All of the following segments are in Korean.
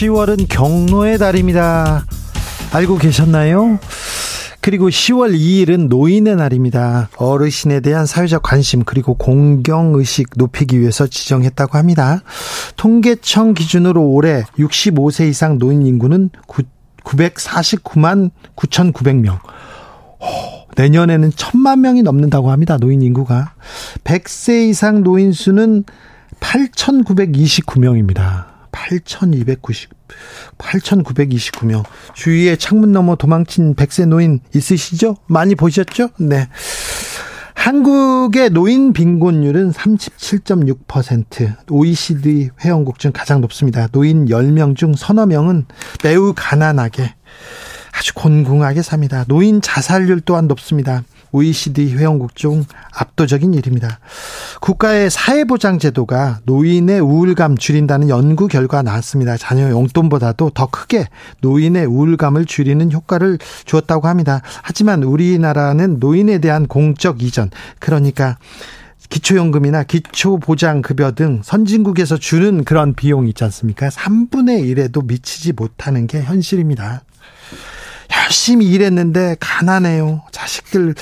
10월은 경로의 달입니다. 알고 계셨나요? 그리고 10월 2일은 노인의 날입니다. 어르신에 대한 사회적 관심 그리고 공경의식 높이기 위해서 지정했다고 합니다. 통계청 기준으로 올해 65세 이상 노인 인구는 949만 9,900명. 내년에는 천만 명이 넘는다고 합니다. 노인 인구가. 100세 이상 노인 수는 8,929명입니다. 8,290, 8,929명. 주위에 창문 너머 도망친 100세 노인 있으시죠? 많이 보셨죠? 네. 한국의 노인 빈곤율은 37.6%, OECD 회원국 중 가장 높습니다. 노인 10명 중 서너 명은 매우 가난하게 아주 곤궁하게 삽니다. 노인 자살률 또한 높습니다. OECD 회원국 중 압도적인 일입니다. 국가의 사회보장 제도가 노인의 우울감 줄인다는 연구 결과 나왔습니다. 자녀 용돈보다도 더 크게 노인의 우울감을 줄이는 효과를 주었다고 합니다. 하지만 우리나라는 노인에 대한 공적 이전, 그러니까 기초연금이나 기초보장급여 등 선진국에서 주는 그런 비용이 있지 않습니까? 3분의 1에도 미치지 못하는 게 현실입니다. 열심히 일했는데 가난해요. 자식들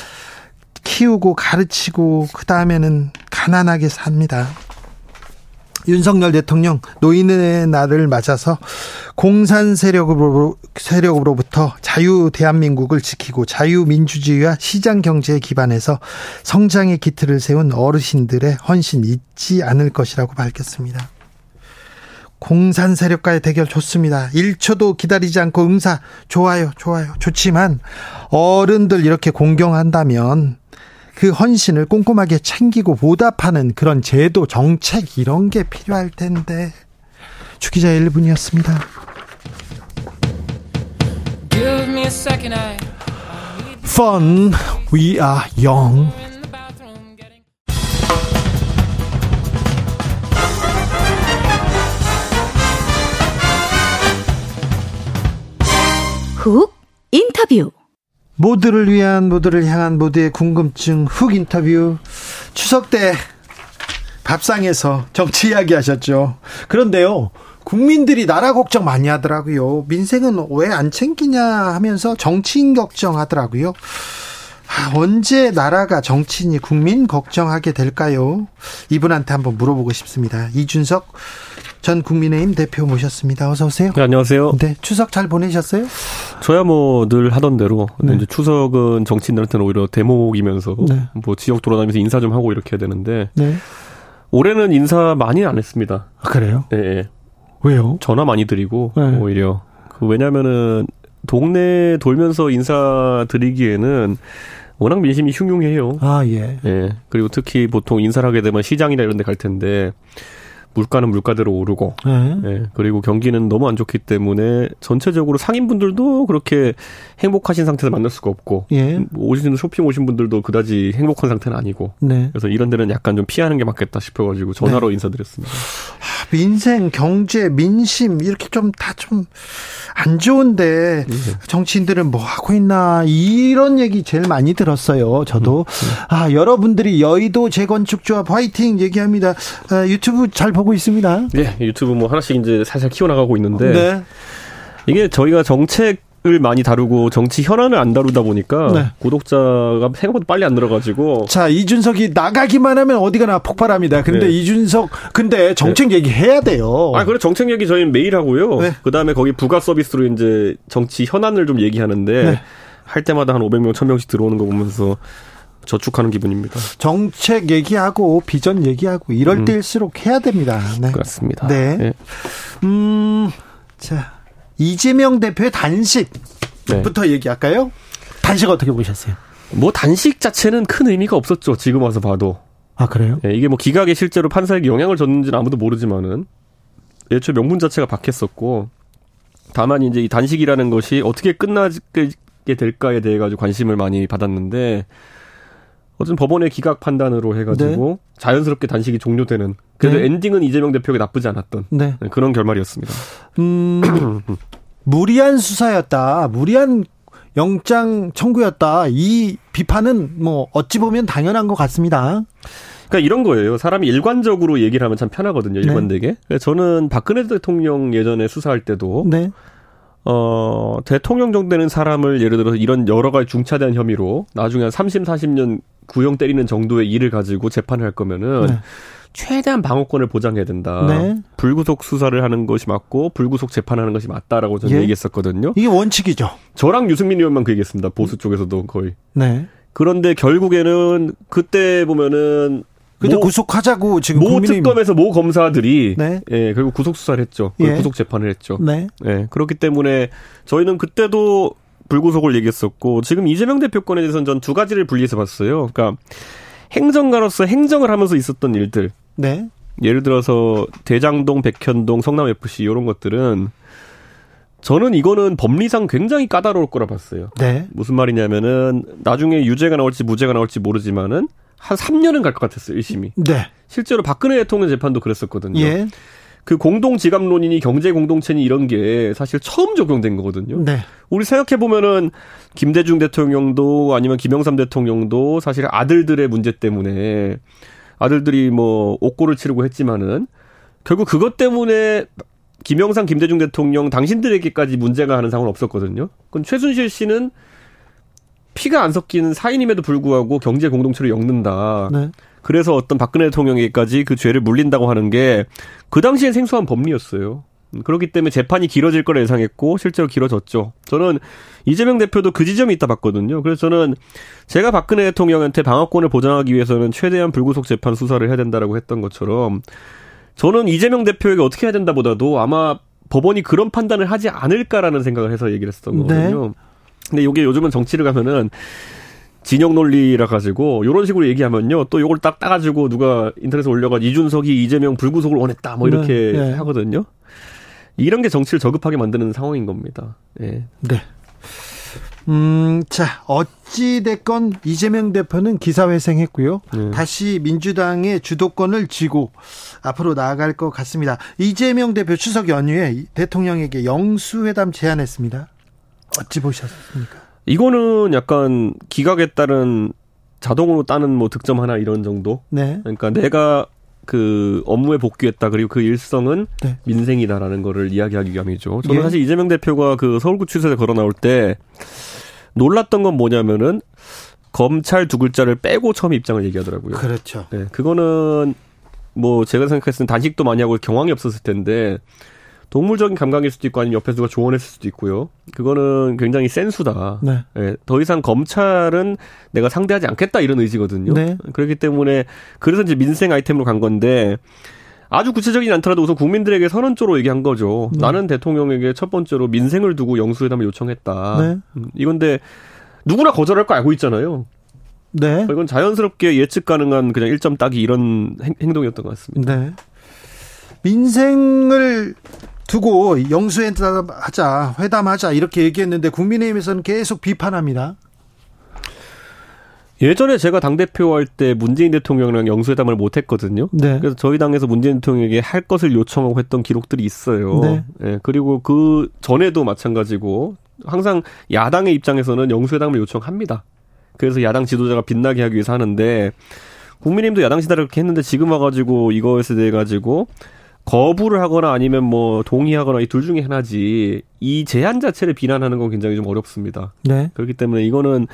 키우고 가르치고 그 다음에는 가난하게 삽니다. 윤석열 대통령 노인의 날을 맞아서 공산 세력으로, 세력으로부터 자유 대한민국을 지키고 자유민주주의와 시장 경제에 기반해서 성장의 기틀을 세운 어르신들의 헌신 잊지 않을 것이라고 밝혔습니다. 공산 세력과의 대결 좋습니다. 1초도 기다리지 않고 응사 좋아요, 좋아요, 좋지만 어른들 이렇게 공경한다면 그 헌신을 꼼꼼하게 챙기고 보답하는 그런 제도, 정책 이런 게 필요할 텐데 주 기자 1분이었습니다. Fun, we are young. 훅 인터뷰 모두를 위한 모두를 향한 모두의 궁금증 훅 인터뷰 추석 때 밥상에서 정치 이야기 하셨죠. 그런데요. 국민들이 나라 걱정 많이 하더라고요. 민생은 왜 안 챙기냐 하면서 정치인 걱정하더라고요. 아, 언제 나라가 정치인이 국민 걱정하게 될까요? 이분한테 한번 물어보고 싶습니다. 이준석 전 국민의힘 대표 모셨습니다. 어서 오세요. 네, 안녕하세요. 네, 추석 잘 보내셨어요? 저야 뭐 늘 하던 대로 네. 이제 추석은 정치인들한테는 오히려 대목이면서 네. 뭐 지역 돌아다니면서 인사 좀 하고 이렇게 해야 되는데 네. 올해는 인사 많이 안 했습니다. 아, 그래요? 예. 네. 왜요? 전화 많이 드리고 네. 오히려 그 왜냐면은 동네 돌면서 인사 드리기에는 워낙 민심이 흉흉해요. 아, 예. 예. 그리고 특히 보통 인사를 하게 되면 시장이나 이런 데 갈 텐데 물가는 물가대로 오르고 네. 예, 그리고 경기는 너무 안 좋기 때문에 전체적으로 상인분들도 그렇게 행복하신 상태에서 만날 수가 없고 예. 오신 쇼핑 오신 분들도 그다지 행복한 상태는 아니고 네. 그래서 이런 데는 약간 좀 피하는 게 맞겠다 싶어가지고 전화로 네. 인사드렸습니다. 아, 민생, 경제, 민심 이렇게 좀 다 좀 안 좋은데 네. 정치인들은 뭐 하고 있나 이런 얘기 제일 많이 들었어요. 저도 음, 네. 아 여러분들이 여의도 재건축 조합 화이팅 얘기합니다. 아, 유튜브 잘 보고 있습니다. 네, 유튜브 뭐 하나씩 이제 살살 키워나가고 있는데 네. 이게 저희가 정책 을 많이 다루고 정치 현안을 안 다루다 보니까 네. 구독자가 생각보다 빨리 안 늘어가지고 자 이준석이 나가기만 하면 어디가나 폭발합니다. 근데 네. 이준석 근데 정책 네. 얘기 해야 돼요. 아 그래 정책 얘기 저희는 매일 하고요. 네. 그 다음에 거기 부가 서비스로 이제 정치 현안을 좀 얘기하는데 네. 할 때마다 한 500명 1000명씩 들어오는 거 보면서 저축하는 기분입니다. 정책 얘기하고 비전 얘기하고 이럴 음. 때일수록 해야 됩니다. 네. 그렇습니다. 네. 네. 음, 자, 이재명 대표의 단식부터 네. 얘기할까요? 단식 어떻게 보셨어요? 뭐 단식 자체는 큰 의미가 없었죠. 지금 와서 봐도. 아 그래요? 네, 이게 뭐 기각에 실제로 판사에게 영향을 줬는지는 아무도 모르지만은 애초에 명분 자체가 박했었고 다만 이제 이 단식이라는 것이 어떻게 끝나게 될까에 대해 가지고 관심을 많이 받았는데 어쨌든 법원의 기각 판단으로 해가지고 네. 자연스럽게 단식이 종료되는 그래도 네. 엔딩은 이재명 대표에게 나쁘지 않았던 네. 네 그런 결말이었습니다. 음, 무리한 수사였다. 무리한 영장 청구였다. 이 비판은 뭐 어찌 보면 당연한 것 같습니다. 그러니까 이런 거예요. 사람이 일관적으로 얘기를 하면 참 편하거든요. 일관되게. 네. 저는 박근혜 대통령 예전에 수사할 때도 네. 어, 대통령 정도 되는 사람을 예를 들어서 이런 여러 가지 중차대한 혐의로 나중에 한 30, 40년 구형 때리는 정도의 일을 가지고 재판을 할 거면은 네. 최대한 방어권을 보장해야 된다. 네. 불구속 수사를 하는 것이 맞고 불구속 재판하는 것이 맞다라고 저는 예. 얘기했었거든요. 이게 원칙이죠. 저랑 유승민 의원만 그 얘기했습니다. 보수 쪽에서도 거의. 네. 그런데 결국에는 그때 보면은 근데 모, 구속하자고 지금 모 국민의힘... 특검에서 모 검사들이 네. 예, 결국 구속 수사를 했죠. 예. 구속 재판을 했죠. 네. 예, 그렇기 때문에 저희는 그때도 불구속을 얘기했었고 지금 이재명 대표 건에 대해서는 전 두 가지를 분리해서 봤어요. 그러니까 행정가로서 행정을 하면서 있었던 일들. 네. 예를 들어서 대장동, 백현동, 성남 FC 이런 것들은 저는 이거는 법리상 굉장히 까다로울 거라 봤어요. 네. 무슨 말이냐면은 나중에 유죄가 나올지 무죄가 나올지 모르지만은 한 3년은 갈 것 같았어요, 1심이. 네. 실제로 박근혜 대통령 재판도 그랬었거든요. 예. 그 공동 지갑론이니 경제 공동체니 이런 게 사실 처음 적용된 거거든요. 네. 우리 생각해 보면은 김대중 대통령도 아니면 김영삼 대통령도 사실 아들들의 문제 때문에 아들들이 뭐 옥고를 치르고 했지만은 결국 그것 때문에 김영삼, 김대중 대통령 당신들에게까지 문제가 하는 상황은 없었거든요. 그건 최순실 씨는 피가 안 섞이는 사인임에도 불구하고 경제 공동체를 엮는다. 네. 그래서 어떤 박근혜 대통령에게까지 그 죄를 물린다고 하는 게 그 당시엔 생소한 법리였어요. 그렇기 때문에 재판이 길어질 거라 예상했고 실제로 길어졌죠. 저는 이재명 대표도 그 지점이 있다 봤거든요. 그래서 저는 제가 박근혜 대통령한테 방어권을 보장하기 위해서는 최대한 불구속 재판 수사를 해야 된다라고 했던 것처럼 저는 이재명 대표에게 어떻게 해야 된다보다도 아마 법원이 그런 판단을 하지 않을까라는 생각을 해서 얘기를 했었던 네. 거거든요. 네. 근데 이게 요즘은 정치를 가면은 진영 논리라 가지고 요런 식으로 얘기하면요. 또 요걸 딱 따가지고 누가 인터넷에 올려가 이준석이 이재명 불구속을 원했다 뭐 이렇게 네, 네. 하거든요. 이런 게 정치를 저급하게 만드는 상황인 겁니다. 예. 네. 음, 자, 어찌됐건 이재명 대표는 기사회생했고요. 네. 다시 민주당의 주도권을 쥐고 앞으로 나아갈 것 같습니다. 이재명 대표 추석 연휴에 대통령에게 영수회담 제안했습니다. 어찌 보셨습니까? 이거는 약간 기각에 따른 자동으로 따는 뭐 득점 하나 이런 정도. 네. 그러니까 내가 그 업무에 복귀했다 그리고 그 일성은 네. 민생이다라는 거를 이야기하기 위함이죠. 저는 예. 사실 이재명 대표가 그 서울구치소에 걸어 나올 때 놀랐던 건 뭐냐면은 검찰 두 글자를 빼고 처음 입장을 얘기하더라고요. 그렇죠. 네, 그거는 뭐 제가 생각했을 때 단식도 많이 하고 경황이 없었을 텐데 동물적인 감각일 수도 있고 아니면 옆에서 누가 조언했을 수도 있고요. 그거는 굉장히 센 수다. 네. 네. 더 이상 검찰은 내가 상대하지 않겠다 이런 의지거든요. 네. 그렇기 때문에 그래서 이제 민생 아이템으로 간 건데 아주 구체적이지 않더라도 우선 국민들에게 선언조로 얘기한 거죠. 네. 나는 대통령에게 첫 번째로 민생을 두고 영수회담을 요청했다. 네. 음, 이건데 누구나 거절할 거 알고 있잖아요. 네. 이건 자연스럽게 예측 가능한 그냥 1점 따기 이런 행, 동이었던 것 같습니다. 네. 민생을 두고 영수회담하자, 회담하자 이렇게 얘기했는데 국민의힘에서는 계속 비판합니다. 예전에 제가 당대표 할 때 문재인 대통령이랑 영수회담을 못 했거든요. 네. 그래서 저희 당에서 문재인 대통령에게 할 것을 요청하고 했던 기록들이 있어요. 네. 네. 그리고 그 전에도 마찬가지고 항상 야당의 입장에서는 영수회담을 요청합니다. 그래서 야당 지도자가 빛나게 하기 위해서 하는데 국민의힘도 야당 지도를 그렇게 했는데 지금 와가지고 이것에 대해 가지고 거부를 하거나 아니면 뭐 동의하거나 이 둘 중에 하나지 이 제한 자체를 비난하는 건 굉장히 좀 어렵습니다. 네. 그렇기 때문에 이거는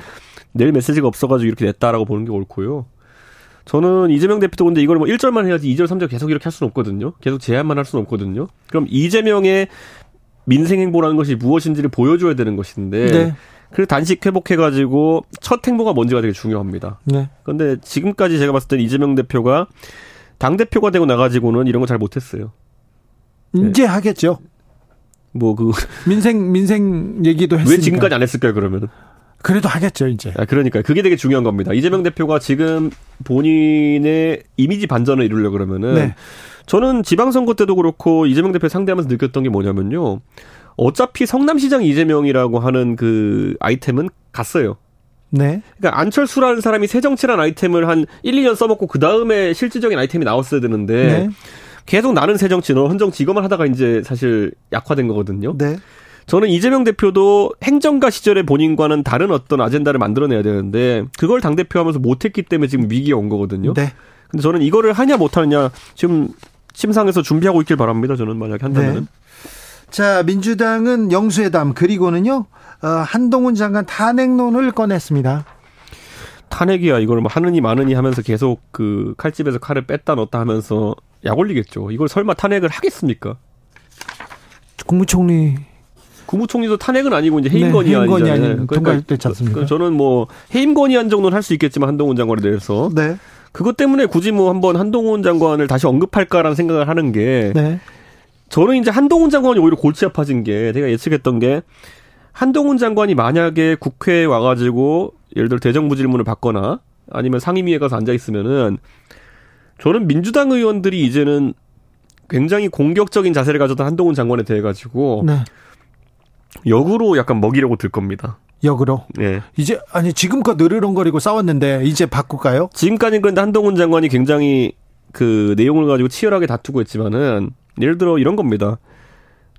낼 메시지가 없어가지고 이렇게 냈다라고 보는 게 옳고요. 저는 이재명 대표도 근데 이걸 뭐 1절만 해야지 2절, 3절 계속 이렇게 할 수는 없거든요. 계속 제한만 할 수는 없거든요. 그럼 이재명의 민생 행보라는 것이 무엇인지를 보여줘야 되는 것인데 네. 그래서 단식 회복해가지고 첫 행보가 뭔지가 되게 중요합니다. 네. 그런데 지금까지 제가 봤을 때 이재명 대표가 당 대표가 되고 나가지고는 이런 거 잘 못했어요. 이제 네. 하겠죠. 뭐 그 민생 민생 얘기도 했으니까 왜 지금까지 안 했을까요? 그러면 그래도 하겠죠 이제. 아 그러니까 그게 되게 중요한 겁니다. 이재명 대표가 지금 본인의 이미지 반전을 이루려 그러면은 네. 저는 지방선거 때도 그렇고 이재명 대표 상대하면서 느꼈던 게 뭐냐면요. 어차피 성남시장 이재명이라고 하는 그 아이템은 갔어요. 네. 그러니까 안철수라는 사람이 새정치라는 아이템을 한 1, 2년 써먹고 그 다음에 실질적인 아이템이 나왔어야 되는데 네. 계속 나는 새정치, 너 헌정치 이것만 하다가 이제 사실 약화된 거거든요. 네. 저는 이재명 대표도 행정가 시절에 본인과는 다른 어떤 아젠다를 만들어내야 되는데 그걸 당 대표 하면서 못했기 때문에 지금 위기가 온 거거든요. 네. 근데 저는 이거를 하냐 못하느냐 지금 심상에서 준비하고 있길 바랍니다. 저는 만약에 한다면은. 네. 자, 민주당은 영수회담 그리고는요 어, 한동훈 장관 탄핵론을 꺼냈습니다. 탄핵이야 이걸 뭐 하느니 마느니 하면서 계속 그 칼집에서 칼을 뺐다 넣었다 하면서 약 올리겠죠. 이걸 설마 탄핵을 하겠습니까? 국무총리 국무총리도 탄핵은 아니고 이제 해임 건의 네, 아니잖아요. 그러니까 않습니까? 저는 뭐 해임 건의안 정도는 할 수 있겠지만 한동훈 장관에 대해서 네. 그것 때문에 굳이 뭐 한번 한동훈 장관을 다시 언급할까라는 생각을 하는 게 네. 저는 이제 한동훈 장관이 오히려 골치 아파진 게 제가 예측했던 게 한동훈 장관이 만약에 국회에 와가지고 예를 들어 대정부 질문을 받거나 아니면 상임위에 가서 앉아 있으면은 저는 민주당 의원들이 이제는 굉장히 공격적인 자세를 가졌던 한동훈 장관에 대해 가지고 네. 역으로 약간 먹이려고 들 겁니다. 역으로. 예. 이제 아니 지금껏 느르렁거리고 싸웠는데 이제 바꿀까요? 지금까지는 그런데 한동훈 장관이 굉장히 그 내용을 가지고 치열하게 다투고 있지만은 예를 들어 이런 겁니다.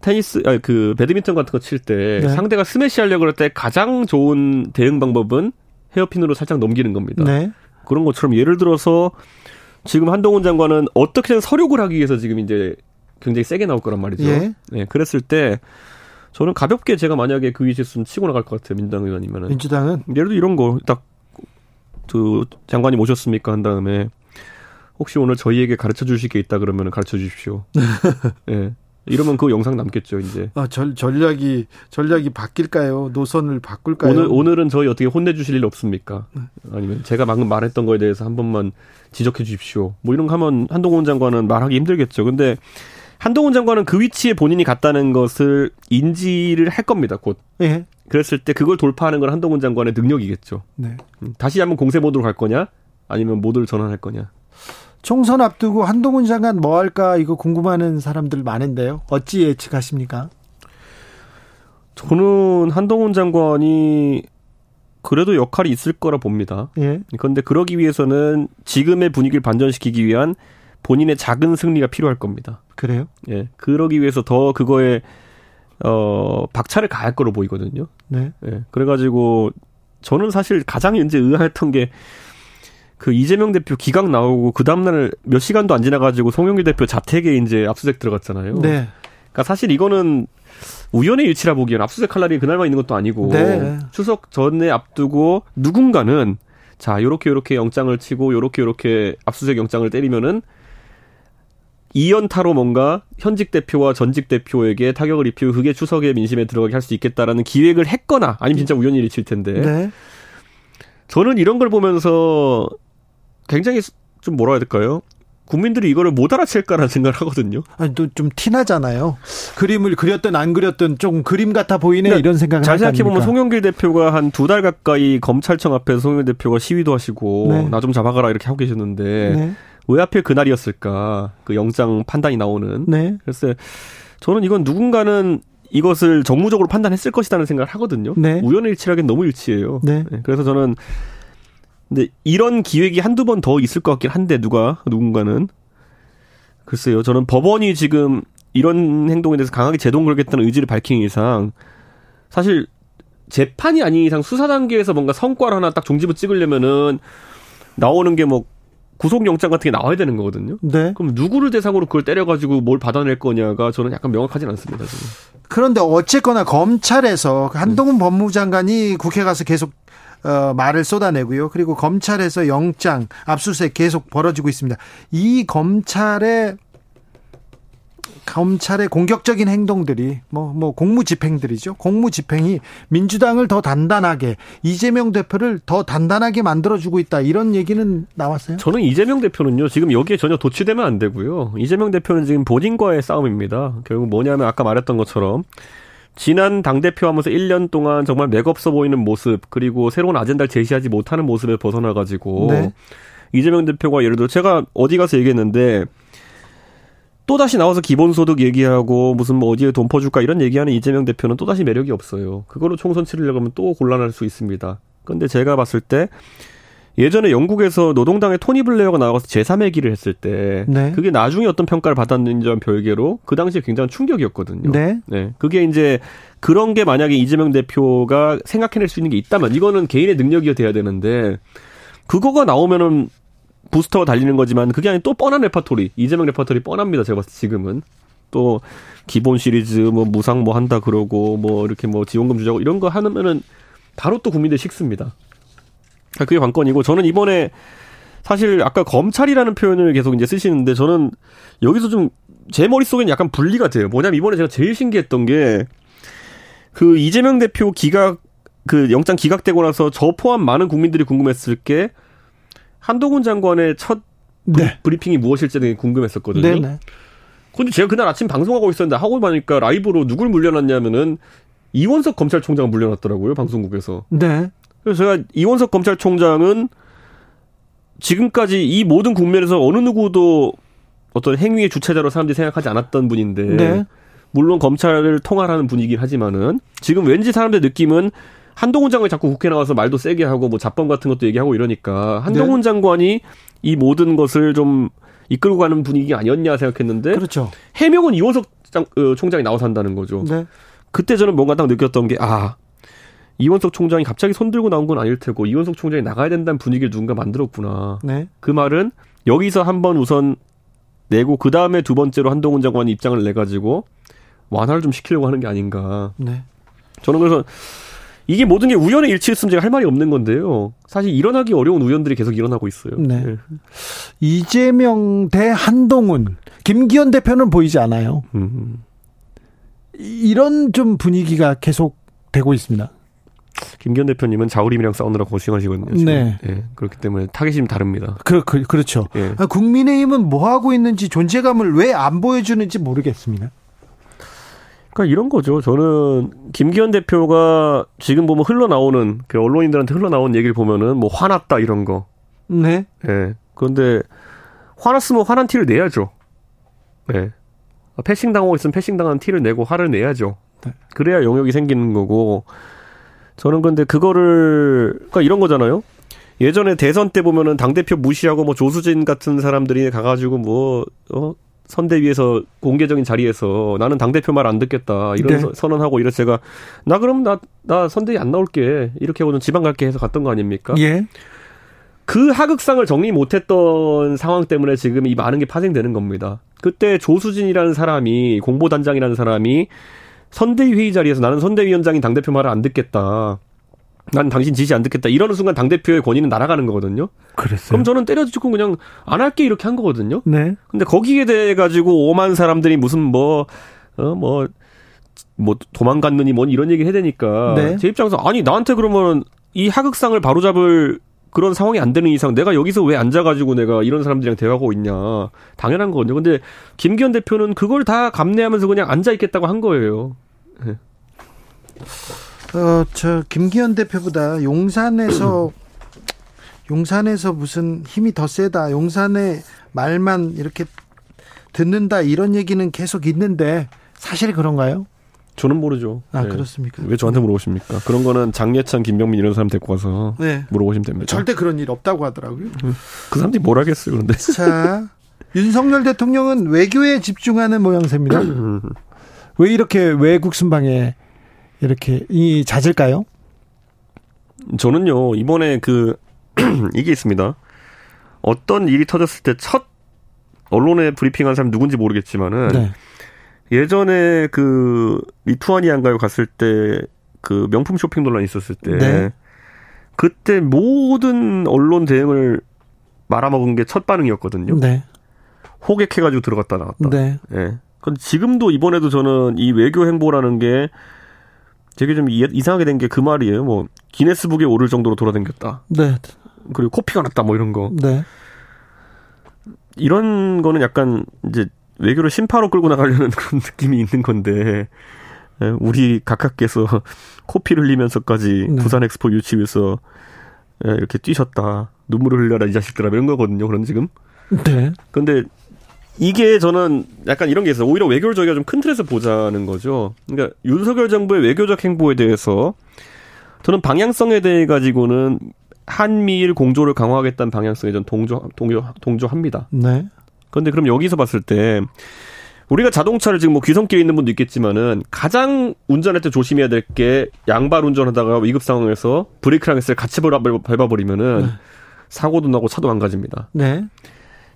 테니스 아니 그 배드민턴 같은 거 칠때 네. 상대가 스매시 하려고 그럴 때 가장 좋은 대응 방법은 헤어핀으로 살짝 넘기는 겁니다. 네. 그런 것처럼 예를 들어서 지금 한동훈 장관은 어떻게든 서력을 하기 위해서 지금 이제 굉장히 세게 나올 거란 말이죠. 예. 네, 그랬을 때 저는 가볍게 제가 만약에 그 위치에 있으면 치고 나갈 것 같아요. 민주당 의원이면은. 민주당은 예를 들어 이런 거 딱 그 장관이 모셨습니까 한 다음에 혹시 오늘 저희에게 가르쳐 주실 게 있다 그러면 가르쳐 주십시오. 예. 네. 이러면 그 영상 남겠죠, 이제. 아, 전, 전략이, 전략이 바뀔까요? 노선을 바꿀까요? 오늘, 오늘은 저희 어떻게 혼내주실 일 없습니까? 네. 아니면 제가 방금 말했던 거에 대해서 한 번만 지적해 주십시오. 뭐 이런 거 하면 한동훈 장관은 말하기 힘들겠죠. 근데 한동훈 장관은 그 위치에 본인이 갔다는 것을 인지를 할 겁니다, 곧. 예. 그랬을 때 그걸 돌파하는 건 한동훈 장관의 능력이겠죠. 네. 음, 다시 한번 공세 모드로 갈 거냐? 아니면 모드를 전환할 거냐? 총선 앞두고 한동훈 장관 뭐 할까 이거 궁금하는 사람들 많은데요. 어찌 예측하십니까? 저는 한동훈 장관이 그래도 역할이 있을 거라 봅니다. 예. 그런데 그러기 위해서는 지금의 분위기를 반전시키기 위한 본인의 작은 승리가 필요할 겁니다. 그래요? 예. 그러기 위해서 더 그거에 어 박차를 가할 거로 보이거든요. 네. 예. 그래가지고 저는 사실 가장 이제 의아했던 게 그 이재명 대표 기각 나오고 그 다음날 몇 시간도 안 지나가지고 송영길 대표 자택에 이제 압수수색 들어갔잖아요. 네. 그러니까 사실 이거는 우연의 일치라 보기에는 압수수색 할 날이 그날만 있는 것도 아니고 네. 추석 전에 앞두고 누군가는 자 요렇게 요렇게 영장을 치고 요렇게 요렇게 압수수색 영장을 때리면은 이연타로 뭔가 현직 대표와 전직 대표에게 타격을 입히고 그게 추석의 민심에 들어가게 할 수 있겠다라는 기획을 했거나 아니면 진짜 우연의 일치일 텐데 네. 저는 이런 걸 보면서 굉장히 좀 뭐라 해야 될까요? 국민들이 이거를 못 알아챌까라는 생각을 하거든요. 아니 또 좀 티나잖아요. 그림을 그렸든 안 그렸든 조금 그림 같아 보이네 그러니까 이런 생각을 잘 생각해 보면 송영길 대표가 한 두 달 가까이 검찰청 앞에서 송영길 대표가 시위도 하시고 네. 나좀 잡아가라 이렇게 하고 계셨는데 네. 왜 하필 그날이었을까? 그 영장 판단이 나오는. 네. 그래서 저는 이건 누군가는 이것을 정무적으로 판단했을 것이라는 생각을 하거든요. 네. 우연의 일치라기엔 너무 일치예요. 네. 네. 그래서 저는 근데 이런 기획이 한두 번 더 있을 것 같긴 한데 누가 누군가는 글쎄요. 저는 법원이 지금 이런 행동에 대해서 강하게 제동 걸겠다는 의지를 밝힌 이상 사실 재판이 아닌 이상 수사 단계에서 뭔가 성과를 하나 딱 종지부 찍으려면은 나오는 게 뭐 구속영장 같은 게 나와야 되는 거거든요. 네. 그럼 누구를 대상으로 그걸 때려가지고 뭘 받아낼 거냐가 저는 약간 명확하진 않습니다. 지금. 그런데 어쨌거나 검찰에서 한동훈 네. 법무장관이 국회 가서 계속 어, 말을 쏟아내고요. 그리고 검찰에서 영장 압수수색 계속 벌어지고 있습니다. 이 검찰의 검찰의 공격적인 행동들이 뭐뭐 공무 집행들이죠. 공무 집행이 민주당을 더 단단하게 이재명 대표를 더 단단하게 만들어 주고 있다. 이런 얘기는 나왔어요. 저는 이재명 대표는요. 지금 여기에 전혀 도취되면 안 되고요. 이재명 대표는 지금 본인과의 싸움입니다. 결국 뭐냐면 아까 말했던 것처럼 지난 당대표 하면서 1년 동안 정말 맥없어 보이는 모습, 그리고 새로운 아젠다를 제시하지 못하는 모습에 벗어나 가지고, 네. 이재명 대표가 예를 들어 제가 어디 가서 얘기했는데, 또 다시 나와서 기본소득 얘기하고 무슨 뭐 어디에 돈 퍼줄까 이런 얘기하는 이재명 대표는 또 다시 매력이 없어요. 그걸로 총선 치르려고 하면 또 곤란할 수 있습니다. 근데 제가 봤을 때 예전에 영국에서 노동당의 토니 블레어가 나와서 제3의 길을 했을 때 네. 그게 나중에 어떤 평가를 받았는지와 별개로 그 당시에 굉장히 충격이었거든요. 네. 네. 그게 이제 그런 게 만약에 이재명 대표가 생각해낼 수 있는 게 있다면 이거는 개인의 능력이어야 돼야 되는데 그거가 나오면은 부스터가 달리는 거지만 그게 아닌 또 뻔한 레퍼토리 이재명 레퍼토리 뻔합니다. 제가 봤을 때 지금은 또 기본 시리즈 뭐 무상 뭐 한다 그러고 뭐 이렇게 뭐 지원금 주자고 이런 거 하면은 바로 또 국민들 식습니다. 아, 그게 관건이고 저는 이번에 사실 아까 검찰이라는 표현을 계속 이제 쓰시는데 저는 여기서 좀 제 머릿속에는 약간 분리가 돼요. 뭐냐면 이번에 제가 제일 신기했던 게 그 이재명 대표 기각 그 영장 기각되고 나서 저 포함 많은 국민들이 궁금했을 게 한동훈 장관의 첫 네. 브리핑이 무엇일지 되게 궁금했었거든요. 네, 네. 근데 제가 그날 아침 방송하고 있었는데 하고 보니까 라이브로 누굴 물려놨냐면은 이원석 검찰총장을 물려놨더라고요 방송국에서. 네. 그래서 제가 이원석 검찰총장은 지금까지 이 모든 국면에서 어느 누구도 어떤 행위의 주체자로 사람들이 생각하지 않았던 분인데 네. 물론 검찰을 통할하는 분이긴 하지만은 지금 왠지 사람들 느낌은 한동훈 장관이 자꾸 국회 나와서 말도 세게 하고 뭐 잡범 같은 것도 얘기하고 이러니까 한동훈 네. 장관이 이 모든 것을 좀 이끌고 가는 분위기 아니었냐 생각했는데 그렇죠. 해명은 이원석 장, 어, 총장이 나와서 한다는 거죠. 네. 그때 저는 뭔가 딱 느꼈던 게 아 이원석 총장이 갑자기 손들고 나온 건 아닐 테고 이원석 총장이 나가야 된다는 분위기를 누군가 만들었구나. 네. 그 말은 여기서 한번 우선 내고 그 다음에 두 번째로 한동훈 장관이 입장을 내 가지고 완화를 좀 시키려고 하는 게 아닌가. 네. 저는 그래서 이게 모든 게 우연의 일치였으면 제가 할 말이 없는 건데요. 사실 일어나기 어려운 우연들이 계속 일어나고 있어요. 네. 네. 이재명 대 한동훈, 김기현 대표는 보이지 않아요. 음. 이런 좀 분위기가 계속 되고 있습니다. 김기현 대표님은 자우림이랑 싸우느라 고생하시거든요. 네. 네. 그렇기 때문에 타겟이 좀 다릅니다. 그, 그, 그렇죠. 네. 국민의힘은 뭐 하고 있는지 존재감을 왜 안 보여주는지 모르겠습니다. 그러니까 이런 거죠. 저는 김기현 대표가 지금 보면 흘러나오는 그 언론인들한테 흘러나온 얘기를 보면은 뭐 화났다 이런 거. 네. 예. 네. 그런데 화났으면 화난 티를 내야죠. 예. 네. 패싱 당하고 있으면 패싱 당한 티를 내고 화를 내야죠. 네. 그래야 영역이 생기는 거고 저는 근데 그거를 그러니까 이런 거잖아요. 예전에 대선 때 보면은 당 대표 무시하고 뭐 조수진 같은 사람들이 가가지고 뭐 어, 선대위에서 공개적인 자리에서 나는 당 대표 말 안 듣겠다 이런 네. 선언하고 이래서 제가 나 그럼 나 나 선대위 안 나올게 이렇게 하고는 지방 갈게 해서 갔던 거 아닙니까? 예. 그 하극상을 정리 못했던 상황 때문에 지금 이 많은 게 파생되는 겁니다. 그때 조수진이라는 사람이 공보단장이라는 사람이 선대위 회의 자리에서 나는 선대위원장이 당대표 말을 안 듣겠다. 난 당신 지시 안 듣겠다. 이러는 순간 당대표의 권위는 날아가는 거거든요. 그랬어요. 그럼 저는 때려주고 그냥 안 할게 이렇게 한 거거든요. 네. 근데 거기에 대해 가지고 오만 사람들이 무슨 뭐, 어, 뭐, 뭐 도망갔느니 뭔 이런 얘기 해야 되니까. 네. 제 입장에서 아니, 나한테 그러면 이 하극상을 바로잡을 그런 상황이 안 되는 이상 내가 여기서 왜 앉아가지고 내가 이런 사람들이랑 대화하고 있냐. 당연한 거거든요. 근데 김기현 대표는 그걸 다 감내하면서 그냥 앉아 있겠다고 한 거예요. 네. 어, 저, 김기현 대표보다 용산에서, 용산에서 무슨 힘이 더 세다. 용산의 말만 이렇게 듣는다. 이런 얘기는 계속 있는데, 사실 그런가요? 저는 모르죠. 아 네. 그렇습니까? 왜 저한테 물어보십니까? 그런 거는 장예찬, 김병민 이런 사람 데리고 가서 네. 물어보시면 됩니다. 절대 그런 일 없다고 하더라고요. 음. 그 사람들이 뭘 하겠어요, 그런데. 자, 윤석열 대통령은 외교에 집중하는 모양새입니다. 왜 이렇게 외국 순방에 이렇게 이 잦을까요? 저는요 이번에 그 이게 있습니다. 어떤 일이 터졌을 때 첫 언론에 브리핑한 사람 누군지 모르겠지만은. 네. 예전에 그 리투아니아인가요 갔을 때 그 명품 쇼핑 논란 있었을 때 네. 그때 모든 언론 대응을 말아먹은 게 첫 반응이었거든요. 네. 호객해가지고 들어갔다 나갔다. 네. 예. 근데 지금도 이번에도 저는 이 외교 행보라는 게 되게 좀 이상하게 된 게 그 말이에요. 뭐 기네스북에 오를 정도로 돌아다녔다. 네. 그리고 코피가 났다 뭐 이런 거. 네. 이런 거는 약간 이제 외교를 심파로 끌고 나가려는 그런 느낌이 있는 건데 예, 우리 각하께서 코피를 흘리면서까지 네. 부산 엑스포 유치위에서 예, 이렇게 뛰셨다 눈물을 흘려라 이 자식들아 이런 거거든요. 그런 지금. 네. 근데 이게 저는 약간 이런 게 있어요. 오히려 외교를 저희가 좀 큰 틀에서 보자는 거죠. 그러니까 윤석열 정부의 외교적 행보에 대해서 저는 방향성에 대해 가지고는 한미일 공조를 강화하겠다는 방향성에 전 동조 동조 동조합니다. 네. 그런데 그럼 여기서 봤을 때 우리가 자동차를 지금 뭐 귀성길에 있는 분도 있겠지만은 가장 운전할 때 조심해야 될 게 양발 운전하다가 위급 상황에서 브레이크랑 했을 같이 밟아버리면은 네. 사고도 나고 차도 망가집니다. 네.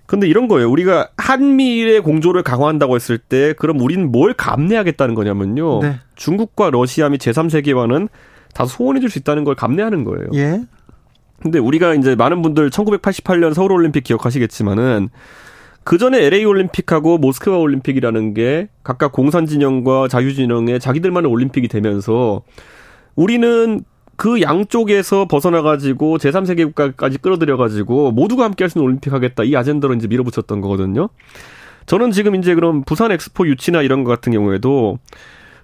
근데 이런 거예요. 우리가 한미일의 공조를 강화한다고 했을 때 그럼 우리는 뭘 감내하겠다는 거냐면요. 네. 중국과 러시아 및 제3세계와는 다 소원해 줄 수 있다는 걸 감내하는 거예요. 예. 근데 우리가 이제 많은 분들 1988년 서울 올림픽 기억하시겠지만은 그 전에 LA 올림픽하고 모스크바 올림픽이라는 게 각각 공산 진영과 자유 진영의 자기들만의 올림픽이 되면서 우리는 그 양쪽에서 벗어나가지고 제3세계 국가까지 끌어들여가지고 모두가 함께 할 수 있는 올림픽 하겠다. 이 아젠다로 이제 밀어붙였던 거거든요. 저는 지금 이제 그럼 부산 엑스포 유치나 이런 것 같은 경우에도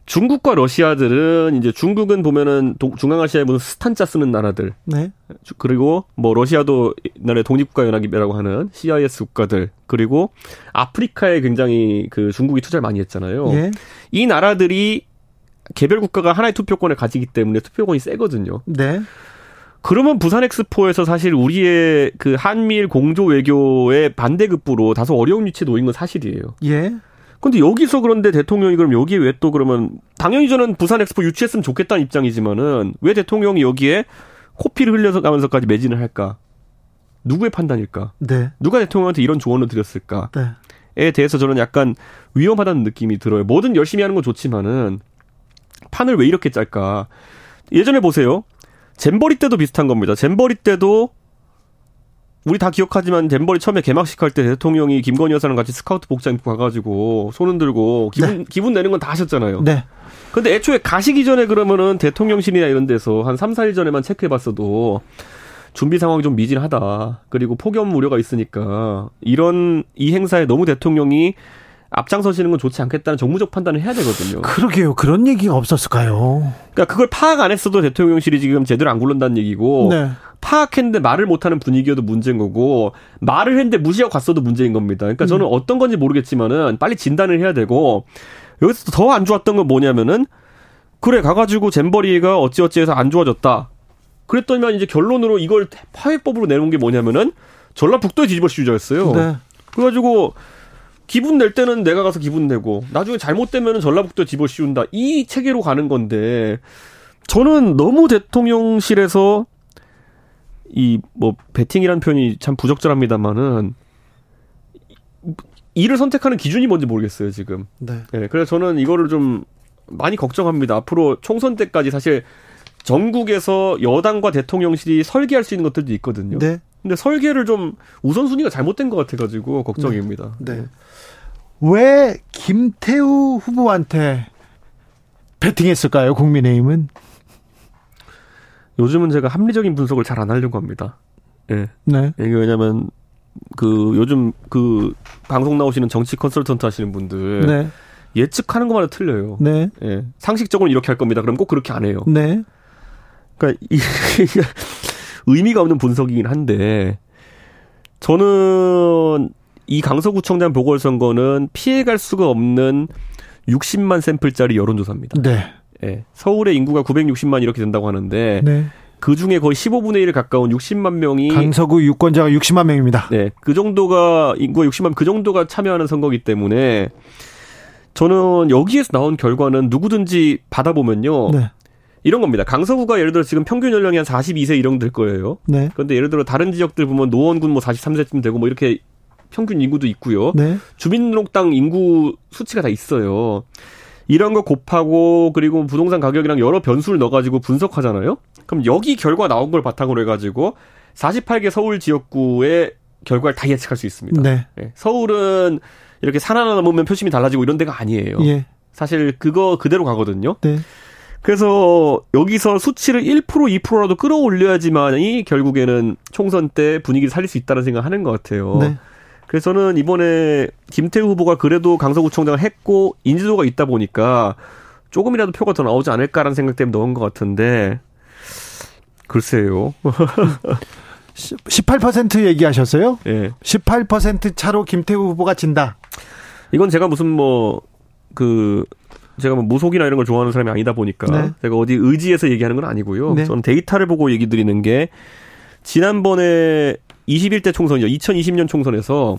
중국과 러시아들은 이제 중국은 보면은 중앙아시아에 무슨 스탄자 쓰는 나라들. 네. 그리고 뭐 러시아도 옛날에 독립국가 연합이라고 하는 CIS 국가들. 그리고 아프리카에 굉장히 그 중국이 투자를 많이 했잖아요. 예. 이 나라들이 개별 국가가 하나의 투표권을 가지기 때문에 투표권이 세거든요. 네. 그러면 부산 엑스포에서 사실 우리의 그 한미일 공조 외교의 반대급부로 다소 어려운 위치에 놓인 건 사실이에요. 예. 근데 여기서 그런데 대통령이 그럼 여기에 왜 또 그러면 당연히 저는 부산 엑스포 유치했으면 좋겠다는 입장이지만은 왜 대통령이 여기에 코피를 흘려서 가면서까지 매진을 할까? 누구의 판단일까? 네. 누가 대통령한테 이런 조언을 드렸을까? 네. 에 대해서 저는 약간 위험하다는 느낌이 들어요. 뭐든 열심히 하는 건 좋지만은 판을 왜 이렇게 짤까? 예전에 보세요. 잼버리 때도 비슷한 겁니다. 잼버리 때도 우리 다 기억하지만 잼버리 처음에 개막식 할 때 대통령이 김건희 여사랑 같이 스카우트 복장 입고 가가지고 손 흔들고 기분 네. 기분 내는 건 다 하셨잖아요. 네. 근데 애초에 가시기 전에 그러면은 대통령실이나 이런 데서 한 3, 4일 전에만 체크해 봤어도 준비 상황이 좀 미진하다. 그리고 폭염 우려가 있으니까 이런 이 행사에 너무 대통령이 앞장서시는 건 좋지 않겠다는 정무적 판단을 해야 되거든요. 그러게요. 그런 얘기가 없었을까요? 그러니까 그걸 파악 안 했어도 대통령실이 지금 제대로 안 굴른다는 얘기고 네. 파악했는데 말을 못하는 분위기여도 문제인 거고 말을 했는데 무시하고 갔어도 문제인 겁니다. 그러니까 음. 저는 어떤 건지 모르겠지만은 빨리 진단을 해야 되고 여기서 더 안 좋았던 건 뭐냐면은 그래 가가지고 잼버리가 어찌어찌해서 안 좋아졌다. 그랬더니만 이제 결론으로 이걸 파회법으로 내놓은 게 뭐냐면은 전라북도에 뒤집어 씌우자였어요. 네. 그래가지고 기분 낼 때는 내가 가서 기분 내고 나중에 잘못되면은 전라북도 집어 씌운다 이 체계로 가는 건데 저는 너무 대통령실에서 이 뭐 베팅이라는 표현이 참 부적절합니다만은 이를 선택하는 기준이 뭔지 모르겠어요 지금. 네. 네. 그래서 저는 이거를 좀 많이 걱정합니다. 앞으로 총선 때까지 사실 전국에서 여당과 대통령실이 설계할 수 있는 것들도 있거든요. 네. 근데 설계를 좀 우선순위가 잘못된 것 같아가지고 걱정입니다. 네. 네. 왜 김태우 후보한테 배팅했을까요? 국민의힘은? 요즘은 제가 합리적인 분석을 잘 안 하려고 합니다. 예. 네. 이게 왜냐면 그 요즘 그 방송 나오시는 정치 컨설턴트 하시는 분들 네. 예측하는 것마다 틀려요. 네. 예. 상식적으로 이렇게 할 겁니다. 그럼 꼭 그렇게 안 해요. 네. 그러니까 이 의미가 없는 분석이긴 한데 저는 이 강서구청장 보궐선거는 피해갈 수가 없는 60만 샘플짜리 여론조사입니다. 네. 예, 서울의 인구가 960만 이렇게 된다고 하는데 네. 그 중에 거의 15분의 1에 가까운 60만 명이 강서구 유권자가 60만 명입니다. 네, 그 정도가 인구가 60만 그 정도가 참여하는 선거기 때문에 저는 여기에서 나온 결과는 누구든지 받아보면요. 네. 이런 겁니다. 강서구가 예를 들어 지금 평균 연령이 한 42세 이런 될 거예요. 네. 그런데 예를 들어 다른 지역들 보면 노원군 뭐 43세쯤 되고 뭐 이렇게 평균 인구도 있고요. 네. 주민등록당 인구 수치가 다 있어요. 이런 거 곱하고 그리고 부동산 가격이랑 여러 변수를 넣어가지고 분석하잖아요. 그럼 여기 결과 나온 걸 바탕으로 해가지고 48개 서울 지역구의 결과를 다 예측할 수 있습니다. 네. 네. 서울은 이렇게 산 하나 넘으면 표심이 달라지고 이런 데가 아니에요. 예. 사실 그거 그대로 가거든요. 네. 그래서 여기서 수치를 1% 2%라도 끌어올려야지만이 결국에는 총선 때 분위기를 살릴 수 있다는 생각을 하는 것 같아요. 네. 그래서 저는 이번에 김태우 후보가 그래도 강서구청장을 했고 인지도가 있다 보니까 조금이라도 표가 더 나오지 않을까라는 생각 때문에 넣은 것 같은데 글쎄요. 18% 얘기하셨어요? 예. 네. 18% 차로 김태우 후보가 진다. 이건 제가 무슨 뭐 그 제가 뭐 무속이나 이런 걸 좋아하는 사람이 아니다 보니까 네. 제가 어디 의지해서 얘기하는 건 아니고요. 네. 저는 데이터를 보고 얘기 드리는 게 지난번에 21대 총선이죠. 2020년 총선에서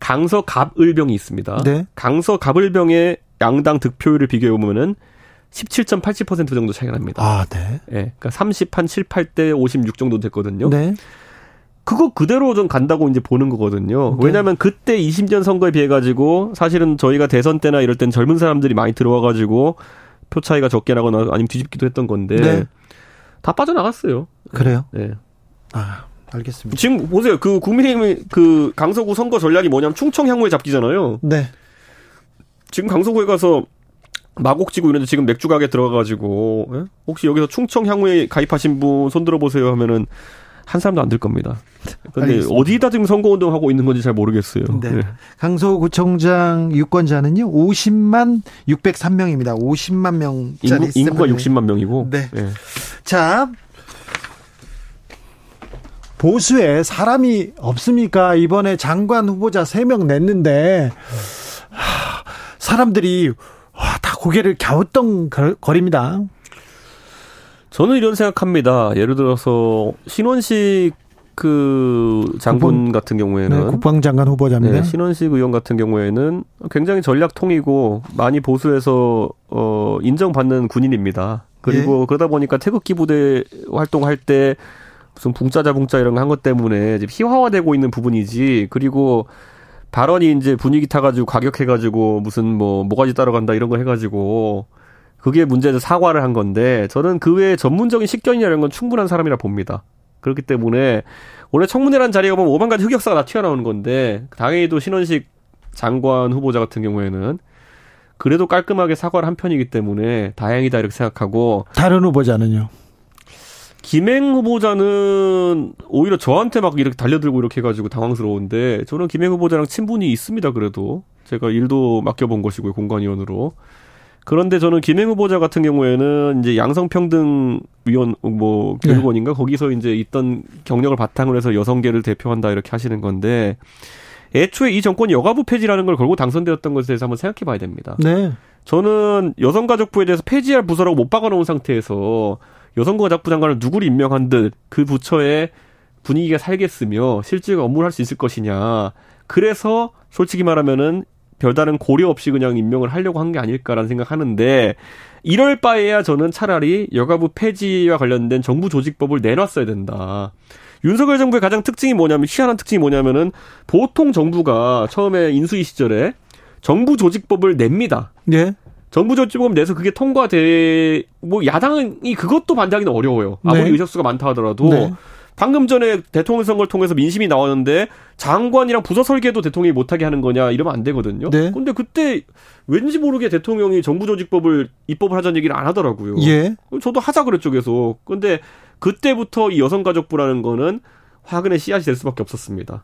강서 갑을병이 있습니다. 네. 강서 갑을병의 양당 득표율을 비교해 보면은 17.87% 정도 차이가 납니다. 아, 네. 예. 네, 그러니까 30, 한 7, 8대 56 정도 됐거든요. 네. 그거 그대로 좀 간다고 이제 보는 거거든요. 네. 왜냐하면 그때 20년 선거에 비해 가지고 사실은 저희가 대선 때나 이럴 땐 젊은 사람들이 많이 들어와 가지고 표 차이가 적게 나거나 아니면 뒤집기도 했던 건데 네. 다 빠져나갔어요. 그래요? 네. 아, 알겠습니다. 지금 보세요. 그 국민의힘 그 강서구 선거 전략이 뭐냐면 충청 향후에 잡기잖아요. 네. 지금 강서구에 가서 마곡지구 이런데 지금 맥주 가게 들어가가지고 예? 혹시 여기서 충청 향후에 가입하신 분 손들어 보세요 하면은 한 사람도 안 들 겁니다. 근데 어디다 지금 선거운동 하고 있는 건지 잘 모르겠어요. 네. 네. 강서구청장 유권자는요, 50만 603명입니다. 50만 명짜리 인구, 가 60만 명이고. 네. 네. 자, 보수에 사람이 없습니까? 이번에 장관 후보자 3명 냈는데, 하, 사람들이 와, 다 고개를 갸우뚱거립니다. 저는 이런 생각합니다. 예를 들어서 신원식 그 장군 국방, 같은 경우에는 네, 국방장관 후보자입니다. 네, 신원식 의원 같은 경우에는 굉장히 전략통이고 많이 보수해서 어 인정받는 군인입니다. 그리고 예. 그러다 보니까 태극기 부대 활동할 때 무슨 붕짜자 붕짜 이런 거 한 것 때문에 지금 희화화되고 있는 부분이지. 그리고 발언이 이제 분위기 타가지고 가격해가지고 무슨 뭐 뭐가지 따라간다 이런 거 해가지고 그게 문제에서 사과를 한 건데 저는 그 외에 전문적인 식견이라는 건 충분한 사람이라 봅니다. 그렇기 때문에 원래 청문회란 자리에 가면 오만 가지 흑역사가 다 튀어나오는 건데 당연히도 신원식 장관 후보자 같은 경우에는 그래도 깔끔하게 사과를 한 편이기 때문에 다행이다 이렇게 생각하고 다른 후보자는요? 김행 후보자는 오히려 저한테 막 이렇게 달려들고 이렇게 해가지고 당황스러운데 저는 김행 후보자랑 친분이 있습니다. 그래도 제가 일도 맡겨본 것이고요 공관위원으로 그런데 저는 김행 후보자 같은 경우에는 이제 양성평등 위원 뭐 교육원인가 네. 거기서 이제 있던 경력을 바탕으로 해서 여성계를 대표한다 이렇게 하시는 건데 애초에 이 정권이 여가부 폐지라는 걸 걸고 당선되었던 것에 대해서 한번 생각해 봐야 됩니다. 네. 저는 여성가족부에 대해서 폐지할 부서라고 못 박아놓은 상태에서 여성가족부 장관을 누구를 임명한 듯 그 부처에 분위기가 살겠으며 실질적 업무를 할 수 있을 것이냐. 그래서 솔직히 말하면은 별다른 고려 없이 그냥 임명을 하려고 한 게 아닐까라는 생각하는데 이럴 바에야 저는 차라리 여가부 폐지와 관련된 정부 조직법을 내놨어야 된다. 윤석열 정부의 가장 특징이 뭐냐면 희한한 특징이 뭐냐면은 보통 정부가 처음에 인수위 시절에 정부 조직법을 냅니다. 예. 정부 조직법 내서 그게 통과돼 뭐 야당이 그것도 반대하기는 어려워요. 아무리 네. 의석수가 많다 하더라도 네. 방금 전에 대통령 선거를 통해서 민심이 나왔는데 장관이랑 부서 설계도 대통령이 못하게 하는 거냐 이러면 안 되거든요. 네. 근데 그때 왠지 모르게 대통령이 정부 조직법을 입법을 하자는 얘기를 안 하더라고요. 예. 저도 하자 그랬죠 계속. 근데 그때부터 이 여성가족부라는 거는 화근의 씨앗이 될 수밖에 없었습니다.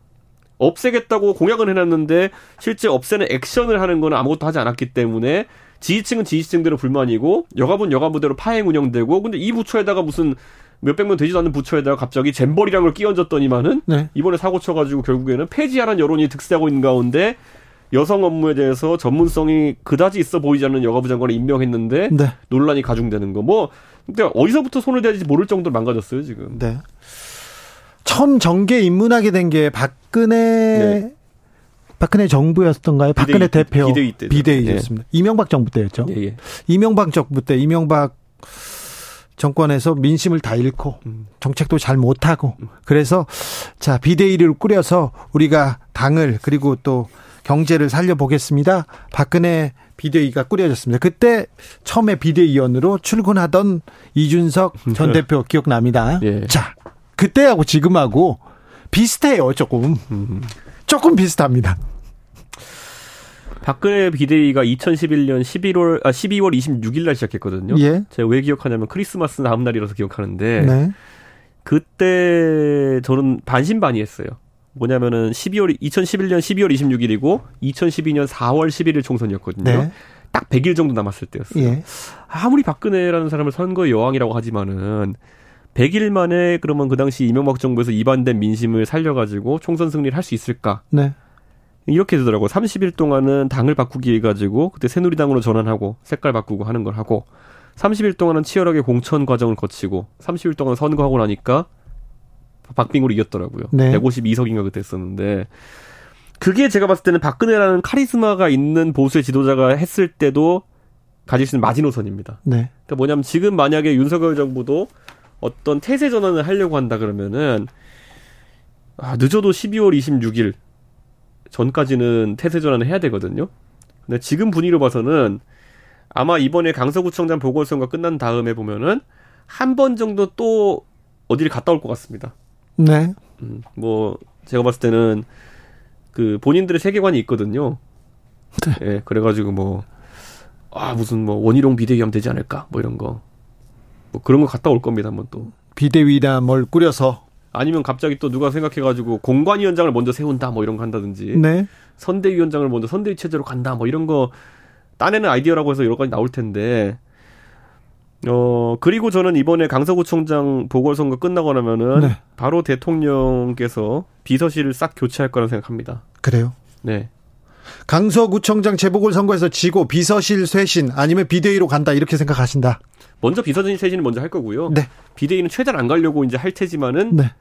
없애겠다고 공약은 해놨는데 실제 없애는 액션을 하는 거는 아무것도 하지 않았기 때문에 지지층은 지지층대로 불만이고 여가부는 여가부대로 파행 운영되고 근데 이 부처에다가 무슨 몇백 명 되지도 않는 부처에다가 갑자기 잼버리란 걸 끼얹었더니만은 네. 이번에 사고 쳐가지고 결국에는 폐지하라는 여론이 득세하고 있는 가운데 여성 업무에 대해서 전문성이 그다지 있어 보이지 않는 여가부 장관을 임명했는데 네. 논란이 가중되는 거. 뭐 근데 어디서부터 손을 대야지 모를 정도로 망가졌어요 지금. 네. 처음 정계 입문하게 된 게 박근혜 네. 박근혜 정부였던가요? 박근혜 비대위, 대표 비대위 때 비대위였습니다. 예. 이명박 정부 때였죠. 예, 예. 이명박 정부 때 이명박 정권에서 민심을 다 잃고 음. 정책도 잘 못하고 음. 그래서 자 비대위를 꾸려서 우리가 당을 그리고 또 경제를 살려보겠습니다. 박근혜 비대위가 꾸려졌습니다. 그때 처음에 비대위원으로 출근하던 이준석 전 네. 대표 기억납니다. 예. 자 그때하고 지금하고 비슷해요 조금 음. 조금 비슷합니다. 박근혜 비대위가 2011년 11월 아 12월 26일 날 시작했거든요. 예. 제가 왜 기억하냐면 크리스마스 다음 날이라서 기억하는데 네. 그때 저는 반신반의했어요. 뭐냐면은 12월 2011년 12월 26일이고 2012년 4월 11일 총선이었거든요. 네. 딱 100일 정도 남았을 때였어요. 예. 아무리 박근혜라는 사람을 선거의 여왕이라고 하지만은 100일 만에 그러면 그 당시 이명박 정부에서 입안된 민심을 살려가지고 총선 승리를 할 수 있을까? 네. 이렇게 되더라고요. 30일 동안은 당을 바꾸기 해가지고 그때 새누리당으로 전환하고 색깔 바꾸고 하는 걸 하고 30일 동안은 치열하게 공천 과정을 거치고 30일 동안 선거하고 나니까 박빙으로 이겼더라고요. 네. 152석인가 그때 했었는데 그게 제가 봤을 때는 박근혜라는 카리스마가 있는 보수의 지도자가 했을 때도 가질 수 있는 마지노선입니다. 네. 그러니까 뭐냐면 지금 만약에 윤석열 정부도 어떤 태세 전환을 하려고 한다 그러면은 아, 늦어도 12월 26일 전까지는 태세 전환을 해야 되거든요. 근데 지금 분위기로 봐서는 아마 이번에 강서구청장 보궐선거 끝난 다음에 보면은 한 번 정도 또 어디를 갔다 올 것 같습니다. 네. 음, 뭐 제가 봤을 때는 그 본인들의 세계관이 있거든요. 네. 예, 그래가지고 뭐, 아, 무슨 뭐 원희룡 비대위하면 되지 않을까? 뭐 이런 거. 뭐 그런 거 갔다 올 겁니다, 한번 또. 비대위다 뭘 꾸려서. 아니면 갑자기 또 누가 생각해가지고 공관위원장을 먼저 세운다, 뭐 이런 거 한다든지. 네. 선대위원장을 먼저 선대위 체제로 간다, 뭐 이런 거 따내는 아이디어라고 해서 여러 가지 나올 텐데. 어, 그리고 저는 이번에 강서구청장 보궐선거 끝나고 나면은 네. 바로 대통령께서 비서실을 싹 교체할 거라고 생각합니다. 그래요? 네. 강서구청장 재보궐선거에서 지고 비서실 쇄신 아니면 비대위로 간다 이렇게 생각하신다. 먼저 비서실 쇄신을 먼저 할 거고요. 네. 비대위는 최대한 안 가려고 이제 할 테지만은 네.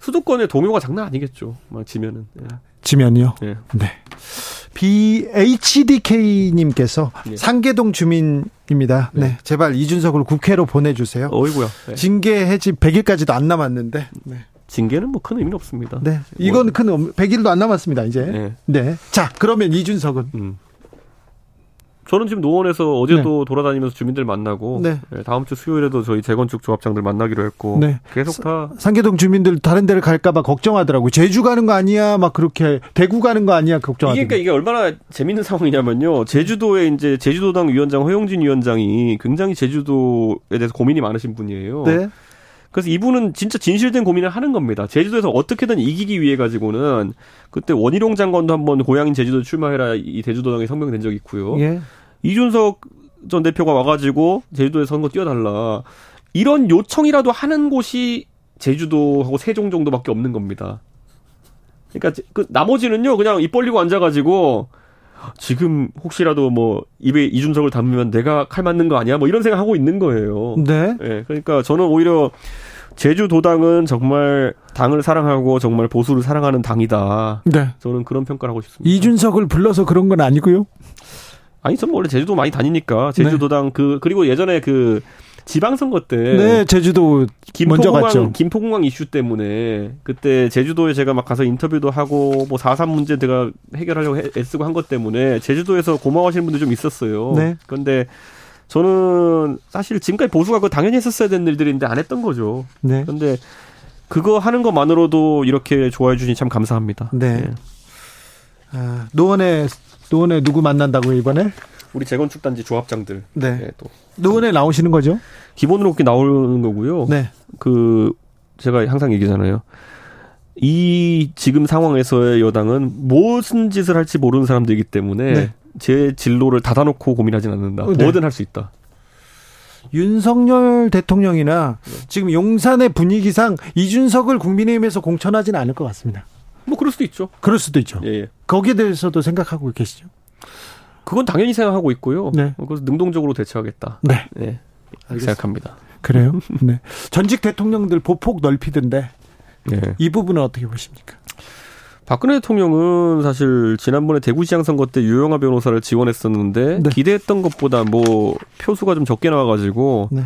수도권의 동요가 장난 아니겠죠. 막 지면은. 네. 지면이요? 네. 네. BHDK님께서 네. 상계동 주민입니다. 네. 네. 제발 이준석을 국회로 보내주세요. 어이구야. 네. 징계 해지 100일까지도 안 남았는데. 네. 징계는 뭐 큰 의미는 없습니다. 네. 이건 뭐. 큰 100일도 안 남았습니다, 이제. 네. 네. 자, 그러면 이준석은. 음. 저는 지금 노원에서 어제도 네. 돌아다니면서 주민들 만나고 네. 네, 다음 주 수요일에도 저희 재건축 조합장들 만나기로 했고 네. 계속 다 상계동 주민들 다른 데를 갈까봐 걱정하더라고요. 제주 가는 거 아니야? 막 그렇게 대구 가는 거 아니야? 걱정하더라고요. 이게 그러니까 이게 얼마나 재밌는 상황이냐면요. 제주도에 이제 제주도당 위원장 허용진 위원장이 굉장히 제주도에 대해서 고민이 많으신 분이에요. 네. 그래서 이분은 진짜 진실된 고민을 하는 겁니다. 제주도에서 어떻게든 이기기 위해 가지고는 그때 원희룡 장관도 한번 고향인 제주도 출마해라 이 제주도당에 성명된 적이 있고요. 예. 이준석 전 대표가 와가지고 제주도에 선거 뛰어달라 이런 요청이라도 하는 곳이 제주도하고 세종 정도밖에 없는 겁니다. 그러니까 그 나머지는요 그냥 입 벌리고 앉아가지고 지금 혹시라도 뭐 입에 이준석을 담으면 내가 칼 맞는 거 아니야? 뭐 이런 생각 하고 있는 거예요. 네. 네. 그러니까 저는 오히려 제주도당은 정말 당을 사랑하고 정말 보수를 사랑하는 당이다. 네. 저는 그런 평가를 하고 싶습니다. 이준석을 불러서 그런 건 아니고요. 아니 저는 원래 제주도 많이 다니니까 제주도당 네. 그 그리고 예전에 그 지방선거 때 네, 제주도 먼저 갔죠. 김포공항 이슈 때문에 그때 제주도에 제가 막 가서 인터뷰도 하고 뭐4.3 문제 제가 해결하려고 애쓰고 한 것 때문에 제주도에서 고마워하시는 분들 좀 있었어요. 네. 그런데 저는 사실 지금까지 보수가 그 당연히 했었어야 되는 일들인데 안 했던 거죠. 네. 그런데 그거 하는 것만으로도 이렇게 좋아해 주시니 참 감사합니다. 네. 네. 아, 노원에 노원에 누구 만난다고 이번에? 우리 재건축 단지 조합장들. 네. 네 또 노원에 나오시는 거죠? 기본으로 그렇게 나오는 거고요. 네. 그 제가 항상 얘기잖아요. 이 지금 상황에서의 여당은 무슨 짓을 할지 모르는 사람들이기 때문에 네. 제 진로를 닫아놓고 고민하진 않는다. 네. 뭐든 할 수 있다. 윤석열 대통령이나 네. 지금 용산의 분위기상 이준석을 국민의힘에서 공천하지는 않을 것 같습니다. 뭐 그럴 수도 있죠. 그럴 수도 있죠. 예, 예. 거기에 대해서도 생각하고 계시죠? 그건 당연히 생각하고 있고요. 네. 그래서 능동적으로 대처하겠다. 네. 네. 생각합니다. 그래요? 네. 전직 대통령들 보폭 넓히던데 네. 이 부분은 어떻게 보십니까? 박근혜 대통령은 사실 지난번에 대구시장 선거 때 유영아 변호사를 지원했었는데 네. 기대했던 것보다 뭐 표수가 좀 적게 나와가지고 네.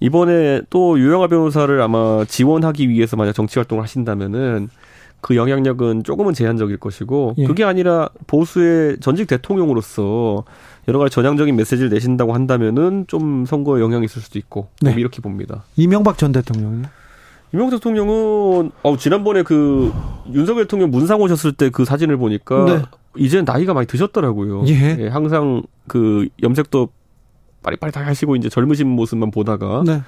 이번에 또 유영아 변호사를 아마 지원하기 위해서 만약 정치 활동을 하신다면은 그 영향력은 조금은 제한적일 것이고 예. 그게 아니라 보수의 전직 대통령으로서 여러 가지 전향적인 메시지를 내신다고 한다면은 좀 선거에 영향이 있을 수도 있고 네. 이렇게 봅니다. 이명박 전 대통령은 이명박 대통령은 어 지난번에 그 윤석열 대통령 문상 오셨을 때 그 사진을 보니까 네. 이제 나이가 많이 드셨더라고요. 예. 예. 항상 그 염색도 빠릿빠릿하게 하시고 이제 젊으신 모습만 보다가 네.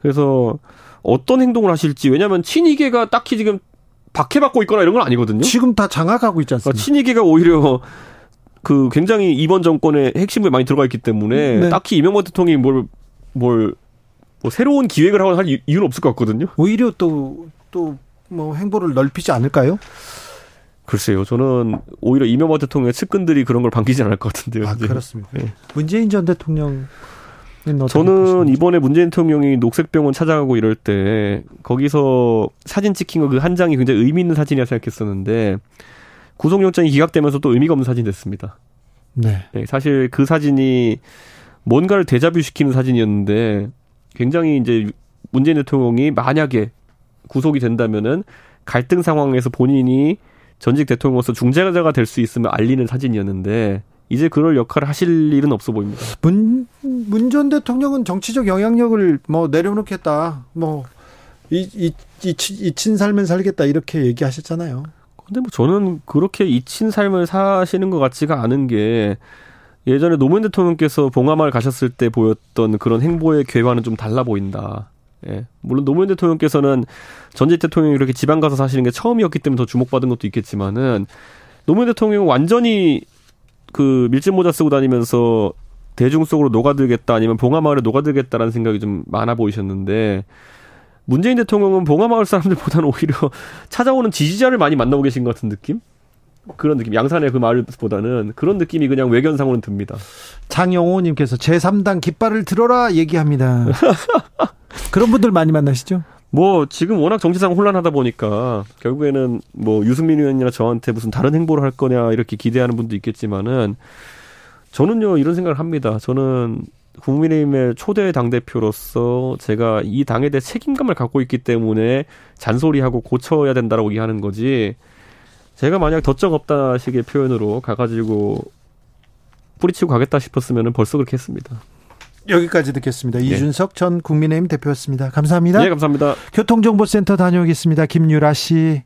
그래서 어떤 행동을 하실지 왜냐하면 친이계가 딱히 지금 박해받고 있거나 이런 건 아니거든요. 지금 다 장악하고 있지 않습니까? 그러니까 친이계가 오히려 그 굉장히 이번 정권의 핵심부에 많이 들어가 있기 때문에 네. 딱히 이명박 대통령이 뭘, 뭘, 뭐 새로운 기획을 하고 할 이유는 없을 것 같거든요. 오히려 또, 또, 뭐 행보를 넓히지 않을까요? 글쎄요, 저는 오히려 이명박 대통령의 측근들이 그런 걸 반기지 않을 것 같은데요. 아, 그렇습니까? 네. 문재인 전 대통령 저는 이번에 문재인 대통령이 녹색병원 찾아가고 이럴 때 거기서 사진 찍힌 거 그 한 장이 굉장히 의미 있는 사진이라 생각했었는데 구속영장이 기각되면서 또 의미가 없는 사진이 됐습니다. 네. 네. 사실 그 사진이 뭔가를 대자뷰시키는 사진이었는데 굉장히 이제 문재인 대통령이 만약에 구속이 된다면은 갈등 상황에서 본인이 전직 대통령으로서 중재자가 될 수 있으면 알리는 사진이었는데 이제 그럴 역할을 하실 일은 없어 보입니다. 문, 문 전 대통령은 정치적 영향력을 뭐 내려놓겠다. 뭐, 이, 이, 이, 이 친 삶을 살겠다. 이렇게 얘기하셨잖아요. 근데 뭐 저는 그렇게 이친 삶을 사시는 것 같지가 않은 게 예전에 노무현 대통령께서 봉하마을 가셨을 때 보였던 그런 행보의 궤와는 좀 달라 보인다. 예. 물론 노무현 대통령께서는 전직 대통령이 그렇게 지방 가서 사시는 게 처음이었기 때문에 더 주목받은 것도 있겠지만은 노무현 대통령은 완전히 그 밀짚 모자 쓰고 다니면서 대중 속으로 녹아들겠다 아니면 봉하마을에 녹아들겠다라는 생각이 좀 많아 보이셨는데 문재인 대통령은 봉하마을 사람들보다는 오히려 찾아오는 지지자를 많이 만나고 계신 것 같은 느낌? 그런 느낌. 양산의 그 마을보다는 그런 느낌이 그냥 외견상으로는 듭니다. 장영호님께서 제3당 깃발을 들어라 얘기합니다. 그런 분들 많이 만나시죠? 뭐 지금 워낙 정치상 혼란하다 보니까 결국에는 뭐 유승민 의원이나 저한테 무슨 다른 행보를 할 거냐 이렇게 기대하는 분도 있겠지만은 저는요 이런 생각을 합니다. 저는 국민의힘의 초대 당 대표로서 제가 이 당에 대해 책임감을 갖고 있기 때문에 잔소리하고 고쳐야 된다라고 얘기하는 거지 제가 만약 덧적 없다 식의 표현으로 가가지고 뿌리치고 가겠다 싶었으면 벌써 그렇게 했습니다. 여기까지 듣겠습니다. 네. 이준석 전 국민의힘 대표였습니다. 감사합니다. 네, 감사합니다. 교통정보센터 다녀오겠습니다. 김유라 씨.